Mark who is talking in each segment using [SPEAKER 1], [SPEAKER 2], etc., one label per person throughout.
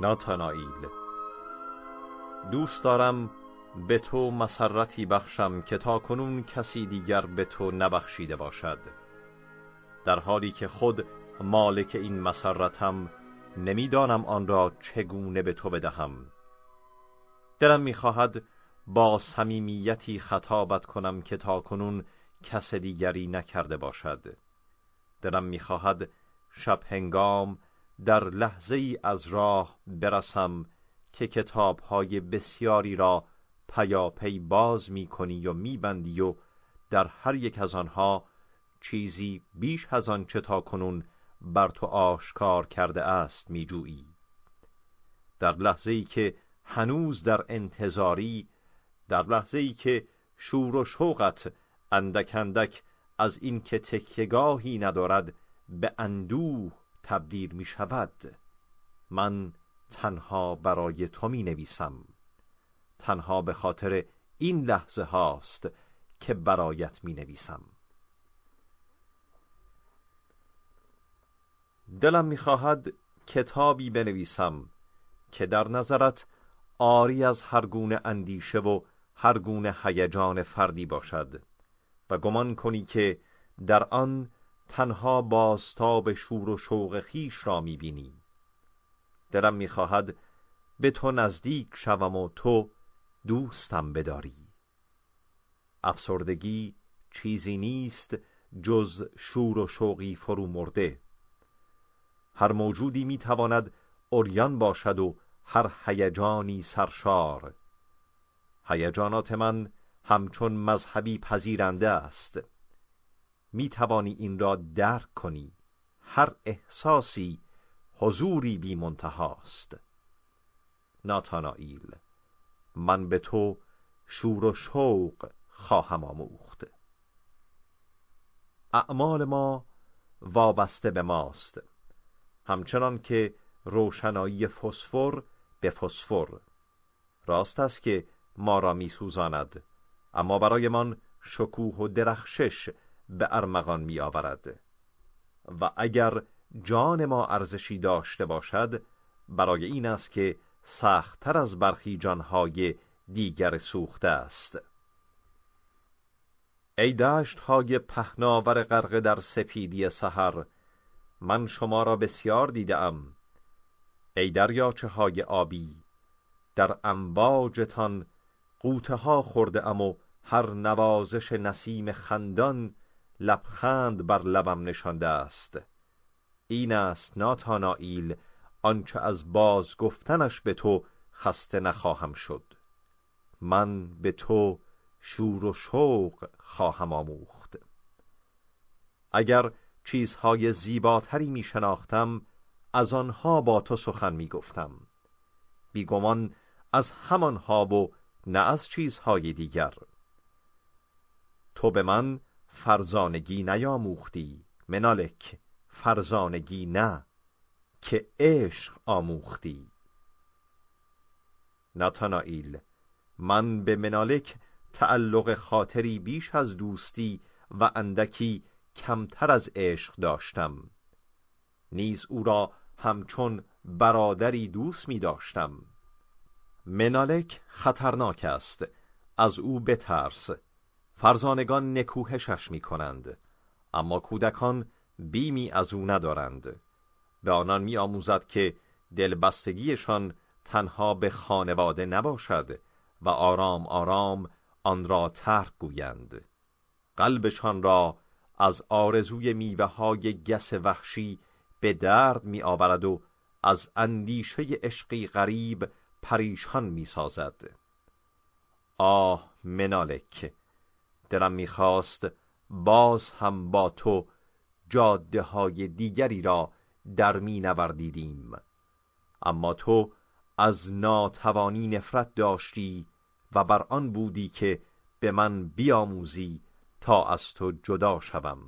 [SPEAKER 1] ناتانائیل دوست دارم به تو مسرتی بخشم که تا کنون کسی دیگر به تو نبخشیده باشد. در حالی که خود مالک این مسرتم نمی‌دانم آن را چگونه به تو بدهم. دلم می‌خواهد با صمیمیتی خطابت کنم که تا کنون کس دیگری نکرده باشد. دلم می‌خواهد شب هنگام در لحظه ای از راه برسم که کتابهای بسیاری را پیاپی باز می کنی و میبندی و در هر یک از آنها چیزی بیش از آن چه تا کنون بر تو آشکار کرده است میجویی. در لحظه ای که هنوز در انتظاری در لحظه ای که شور و شوقت اندک اندک از این که تکیگاهی ندارد به اندوه تبدیل می شود. من تنها برای تو می نویسم. تنها به خاطر این لحظه هاست که برایت می نویسم. دلم می خواهد کتابی بنویسم که در نظرت آری از هر گونه اندیشه و هر گونه هیجان فردی باشد و گمان کنی که در آن تنها بازتاب شور و شوق خیش را می‌بینی. دلم می‌خواهد به تو نزدیک شوم و تو دوستم بداری. افسردگی چیزی نیست جز شور و شوقی فرو مرده. هر موجودی می‌تواند اوریان باشد و هر هیجانی سرشار. هیجانات من همچون مذهبی پذیرنده است. می توانی این را درک کنی. هر احساسی حضوری بی منتهاست. ناتانائیل من به تو شور و شوق خواهم آموخت. اعمال ما وابسته به ماست همچنان که روشنایی فسفر به فسفر. راست است که ما را می سوزاند اما برایمان شکوه و درخشش به ارمغان می آورد و اگر جان ما ارزشی داشته باشد برای این است که سختتر از برخی جانهای دیگر سوخته است. ای دشت های پهناور غرق در سپیدی سحر من شما را بسیار دیدم ای دریاچه های آبی در امواجتان قوته ها خورده ام و هر نوازش نسیم خندان لبخند بر لبم نشانده است. این است ناتانائیل آنچه از باز گفتنش به تو خسته نخواهم شد. من به تو شور و شوق خواهم آموخت. اگر چیزهای زیباتری می شناختم از آنها با تو سخن می گفتم. بیگمان از همانها و نه از چیزهای دیگر. تو به من فرزانگی نیاموختی. منالک فرزانگی نه. که عشق آموختی. ناتانائیل من به منالک تعلق خاطری بیش از دوستی و اندکی کمتر از عشق داشتم. نیز او را همچون برادری دوست می داشتم. منالک خطرناک است. از او بترس. فرزانگان نکوهشش می کنند اما کودکان بیمی از او ندارند. به آنان می آموزد که دلبستگیشان تنها به خانواده نباشد و آرام آرام آن را ترک گویند. قلبشان را از آرزوی میوه های گس وحشی به درد می آورد و از اندیشه عشقی غریب پریشان می سازد آه منالک! دلم می‌خواست باز هم با تو جاده های دیگری را در می نوردیدیم اما تو از ناتوانی نفرت داشتی و بر آن بودی که به من بیاموزی تا از تو جدا شوم.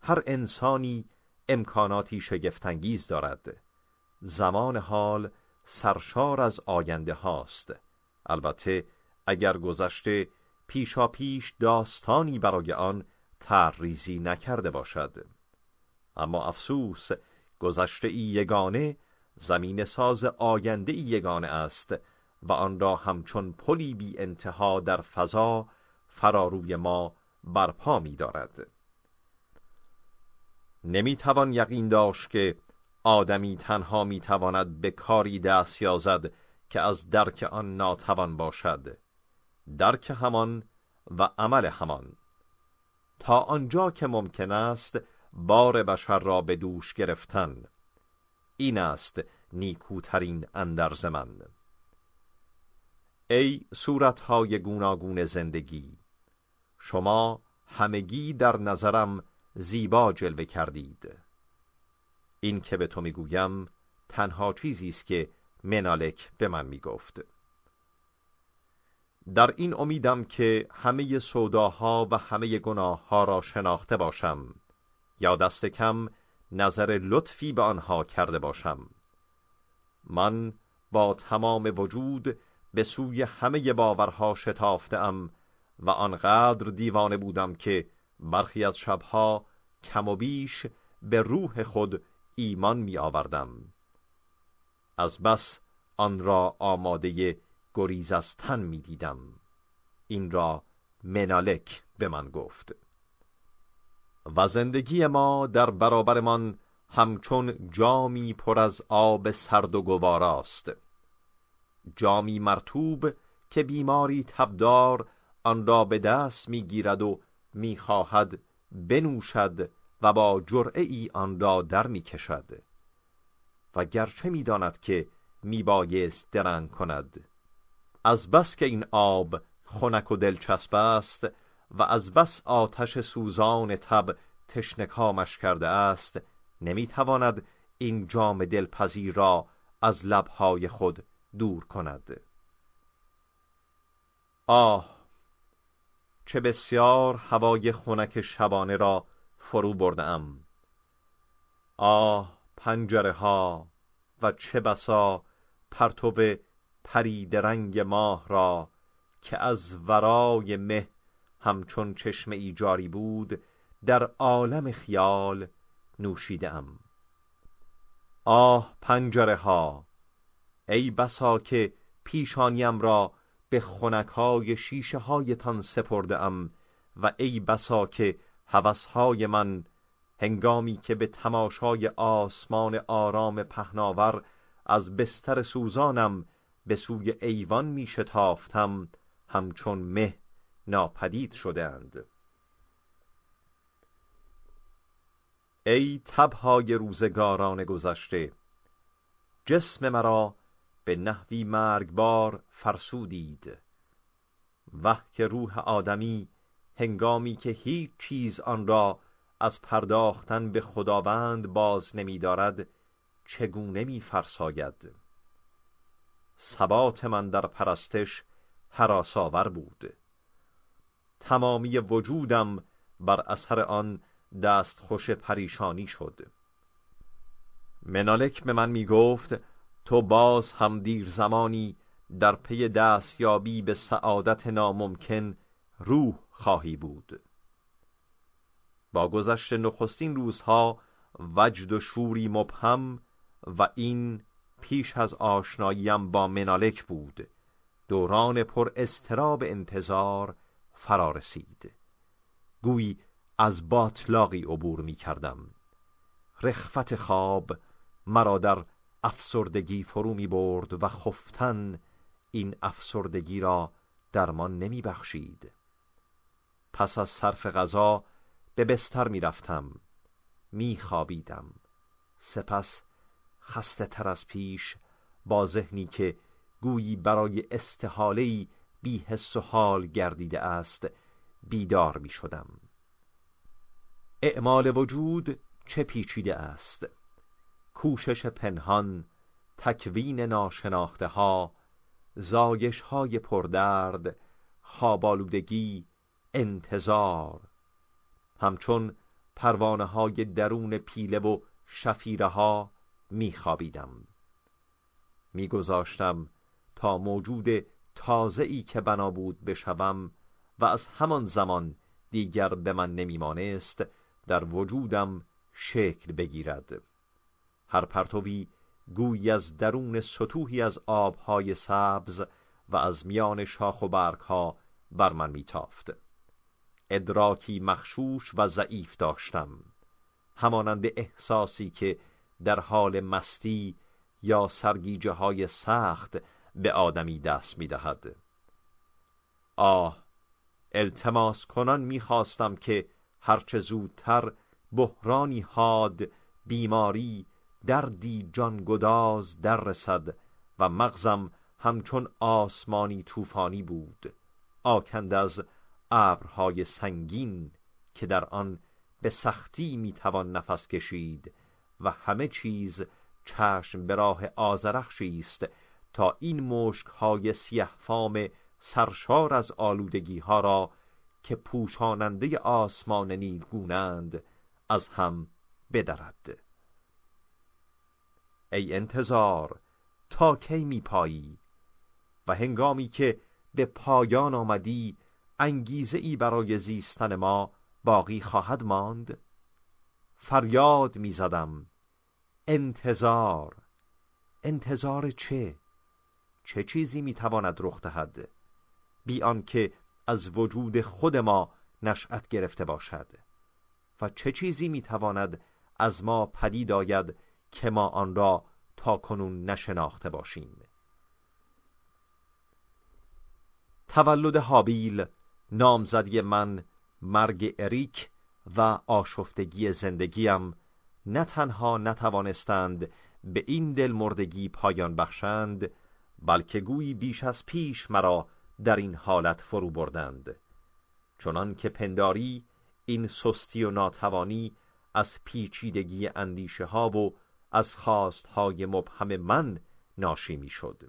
[SPEAKER 1] هر انسانی امکاناتی شگفتانگیز دارد. زمان حال سرشار از آینده هاست. البته اگر گذشته پیشا پیش داستانی برای آن ترریزی نکرده باشد اما افسوس گذشته ای یگانه زمین ساز آینده یگانه است و آن را همچون پلی بی انتها در فضا فراروی ما برپا می دارد. نمی توان یقین داشت که آدمی تنها می تواند به کاری دست یازد که از درک آن ناتوان باشد درک همان و عمل همان. تا آنجا که ممکن است بار بشر را به دوش گرفتن. این است نیکوترین اندرز من. ای صورتهای گوناگون زندگی شما همگی در نظرم زیبا جلوه کردید. این که به تو می‌گویم تنها چیزی است که منالک به من می‌گفت. در این امیدم که همه سوداها و همه گناهها را شناخته باشم یا دست کم نظر لطفی به آنها کرده باشم. من با تمام وجود به سوی همه باورها شتافتم و آنقدر دیوانه بودم که برخی از شبها کم و بیش به روح خود ایمان می آوردم از بس آن را آماده گریز از تن می دیدم این را منالک به من گفت. و زندگی ما در برابرمان همچون جامی پر از آب سرد و گواراست جامی مرتوب که بیماری تبدار آن را به دست می‌گیرد و می‌خواهد بنوشد و با جرعه ای آن را در می‌کشد. و گرچه می‌داند که میبایست درنگ کند از بس که این آب خنک و دلچسب است و از بس آتش سوزان تب تشنکامش کرده است نمی‌تواند این جام دلپذیر را از لبهای خود دور کند. آه چه بسیار هوای خنک شبانه را فرو بردم آه پنجره ها و چه بسا پرتو پرید رنگ ماه را که از ورای مه همچون چشمه ای جاری بود در عالم خیال نوشیدم آه پنجره ها ای بسا که پیشانیم را به خونکای شیشه هایتان سپرده ام و ای بسا که هوسهای من هنگامی که به تماشای آسمان آرام پهناور از بستر سوزانم به سوی ایوان می شتافتم همچون مه ناپدید شدهاند. ای تبهای روزگاران گذشته جسم مرا به نحوی مرگبار فرسودید. وح که روح آدمی هنگامی که هیچ چیز آن را از پرداختن به خداوند باز نمی دارد چگونه می فرساید ثبات من در پرستش حراساور بود. تمامی وجودم بر اثر آن دست خوش پریشانی شد. منالک به من می گفت تو باز هم دیر زمانی در پی دستیابی به سعادت ناممکن روح خواهی بود. با گذشت نخستین روزها وجد و شوری مبهم و این پیش از آشناییم با منالک بود. دوران پر استراب انتظار فرا رسید. گویی از باطلاقی عبور می کردم. رخفت خواب مرا در افسردگی فرو می برد و خفتن این افسردگی را درمان نمی بخشید. پس از صرف غذا به بستر می رفتم. می خوابیدم. سپس خسته تر از پیش با ذهنی که گویی برای استحالهی بی حس و حال گردیده است بیدار می شدم اعمال وجود چه پیچیده است؟ کوشش پنهان تکوین ناشناخته ها زایش های پردرد خوابالودگی انتظار. همچون پروانه های درون پیله و شفیره ها می خوابیدم می گذاشتم تا موجود تازه ای که بنا بود بشوم و از همان زمان دیگر به من نمیمانست در وجودم شکل بگیرد. هر پرتوی گویی از درون سطوحی از آبهای سبز و از میان شاخ و برگها بر من میتافت. ادراکی مخشوش و ضعیف داشتم. همانند احساسی که در حال مستی یا سرگیجه های سخت به آدمی دست می‌دهد. آه التماس کنان می‌خواستم که هرچه زودتر بحرانی حاد بیماری دردی جانگداز در رسد و مغزم همچون آسمانی طوفانی بود آکند از ابرهای سنگین که در آن به سختی می‌توان نفس کشید. و همه چیز چشم به راه آزرخشی است تا این مشک های سیه فام سرشار از آلودگی ها را که پوشاننده آسمان نیلگونند از هم بدرد. ای انتظار تا کی می پایی و هنگامی که به پایان آمدی انگیزه ای برای زیستن ما باقی خواهد ماند؟ فریاد می زدم انتظار. انتظار چه؟ چه چیزی می تواند رخ دهد؟ بی آنکه از وجود خود ما نشأت گرفته باشد. و چه چیزی می تواند از ما پدید آید که ما آن را تا کنون نشناخته باشیم؟ تولد حابیل نامزدی من مرگ اریک و آشفتگی زندگیم نه تنها نتوانستند به این دل مردگی پایان بخشند بلکه گویی بیش از پیش مرا در این حالت فرو بردند. چنان که پنداری این سستی و ناتوانی از پیچیدگی اندیشه ها و از خواست های مبهم من ناشی می شد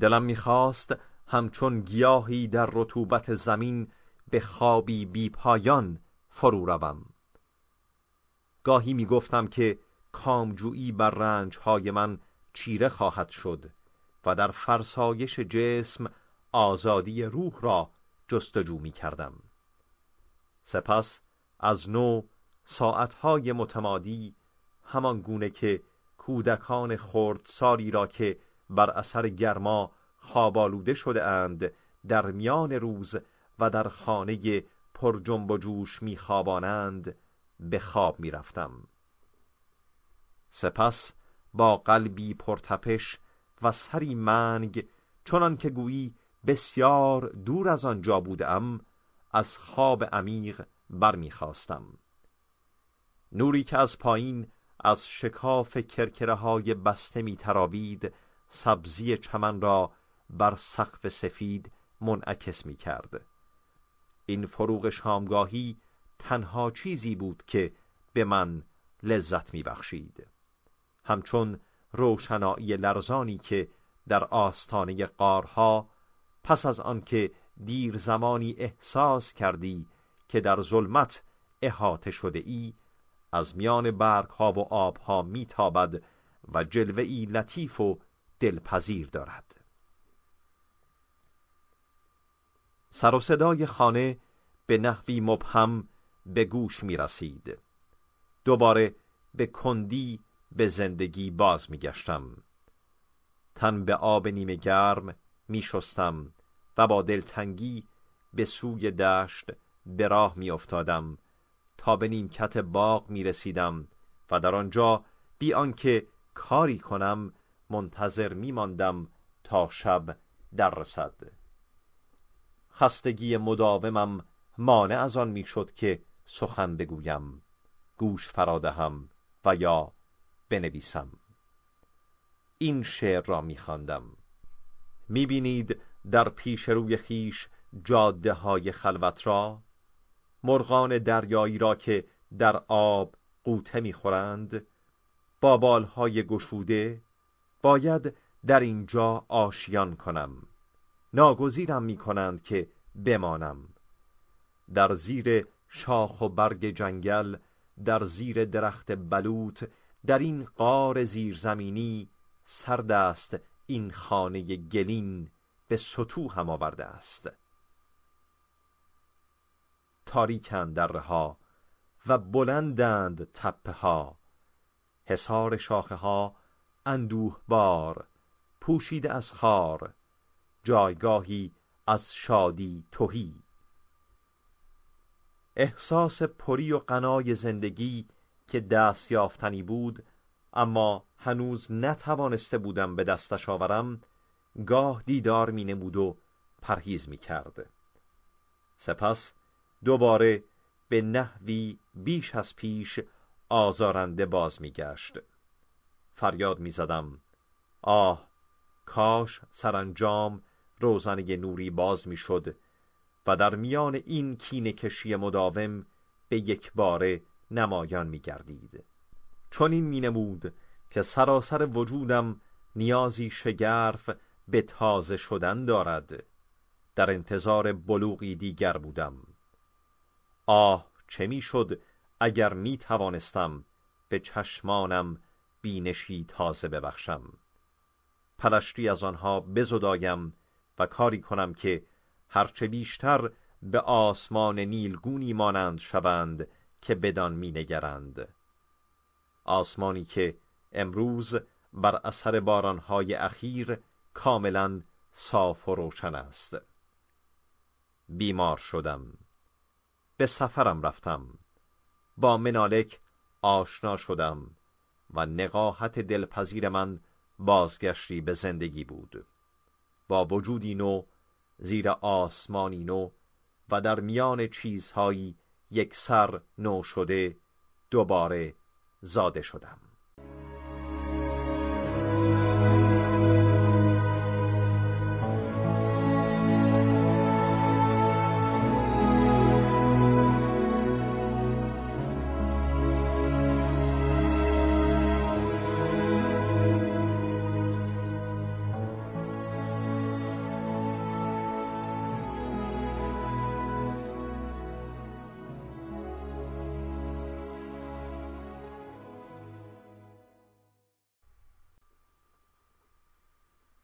[SPEAKER 1] دلم می‌خواست همچون گیاهی در رطوبت زمین به خوابی بی پایان فرو روم گاهی می گفتم که کامجویی بر رنج های من چیره خواهد شد و در فرسایش جسم آزادی روح را جستجو می کردم. سپس از نو ساعتهای متمادی همان گونه که کودکان ساری را که بر اثر گرما خوابالوده شده اند در میان روز و در خانه پر جنب و جوش میخوابانند به خواب می‌رفتم سپس با قلبی پرتپش و سری منگ چنان که گویی بسیار دور از آنجا بودم از خواب عمیق برمیخواستم نوری که از پایین از شکاف کرکره های بسته می ترابید سبزی چمن را بر سقف سفید منعکس می کرد. این فروغ شامگاهی تنها چیزی بود که به من لذت می بخشید. همچون روشنایی لرزانی که در آستانه قارها پس از آنکه دیر زمانی احساس کردی که در ظلمت احاطه شده ای از میان برگها و آبها میتابد و جلوه لطیف و دلپذیر دارد سر و صدای خانه به نحوی مبهم به گوش می رسید. دوباره به کندی به زندگی باز می گشتم. تن به آب نیمه گرم می شستم و با دلتنگی به سوی دشت به راه می افتادم تا به نیمکت باغ می رسیدم و در آنجا بی آنکه کاری کنم منتظر می ماندم تا شب در رسد. خستگی مداومم مانع از آن می‌شد که سخن بگویم گوش فرادهم و یا بنویسم. این شعر را میخواندم. می‌بینید در پیش روی خیش جاده های خلوت را مرغان دریایی را که در آب قوطه می‌خورند با بالهای گشوده باید در اینجا آشیان کنم. ناگزیرم می کنند که بمانم. در زیر شاخ و برگ جنگل در زیر درخت بلوط در این قار زیرزمینی سرد است این خانه گلین به سطو هم آورده است. تاریکند درها و بلندند تپه ها. حصار شاخه ها اندوه بار پوشیده از خار. جایگاهی از شادی توهی احساس پری و غنای زندگی که دست یافتنی بود اما هنوز نتوانسته بودم به دستش آورم گاه دیدار می نمود و پرهیز می کرد. سپس دوباره به نحوی بیش از پیش آزارنده باز می گشت. فریاد می زدم آه کاش سرانجام روزنه نوری باز می شد و در میان این کینه کشی مداوم به یک باره نمایان می گردید. چون این می نمود که سراسر وجودم نیازی شگرف به تازه شدن دارد. در انتظار بلوغی دیگر بودم. آه چه می‌شد اگر می توانستم به چشمانم بینشی تازه ببخشم. پلشتی از آنها بزدایم و کاری کنم که هرچه بیشتر به آسمان نیلگونی مانند شوند که بدان می نگرند. آسمانی که امروز بر اثر بارانهای اخیر کاملا صاف و روشن است. بیمار شدم. به سفرم رفتم. با منالک آشنا شدم و نقاهت دلپذیر من بازگشتی به زندگی بود. با وجودی نو زیر آسمانی نو و در میان چیزهایی یک سر نو شده دوباره زاده شدم.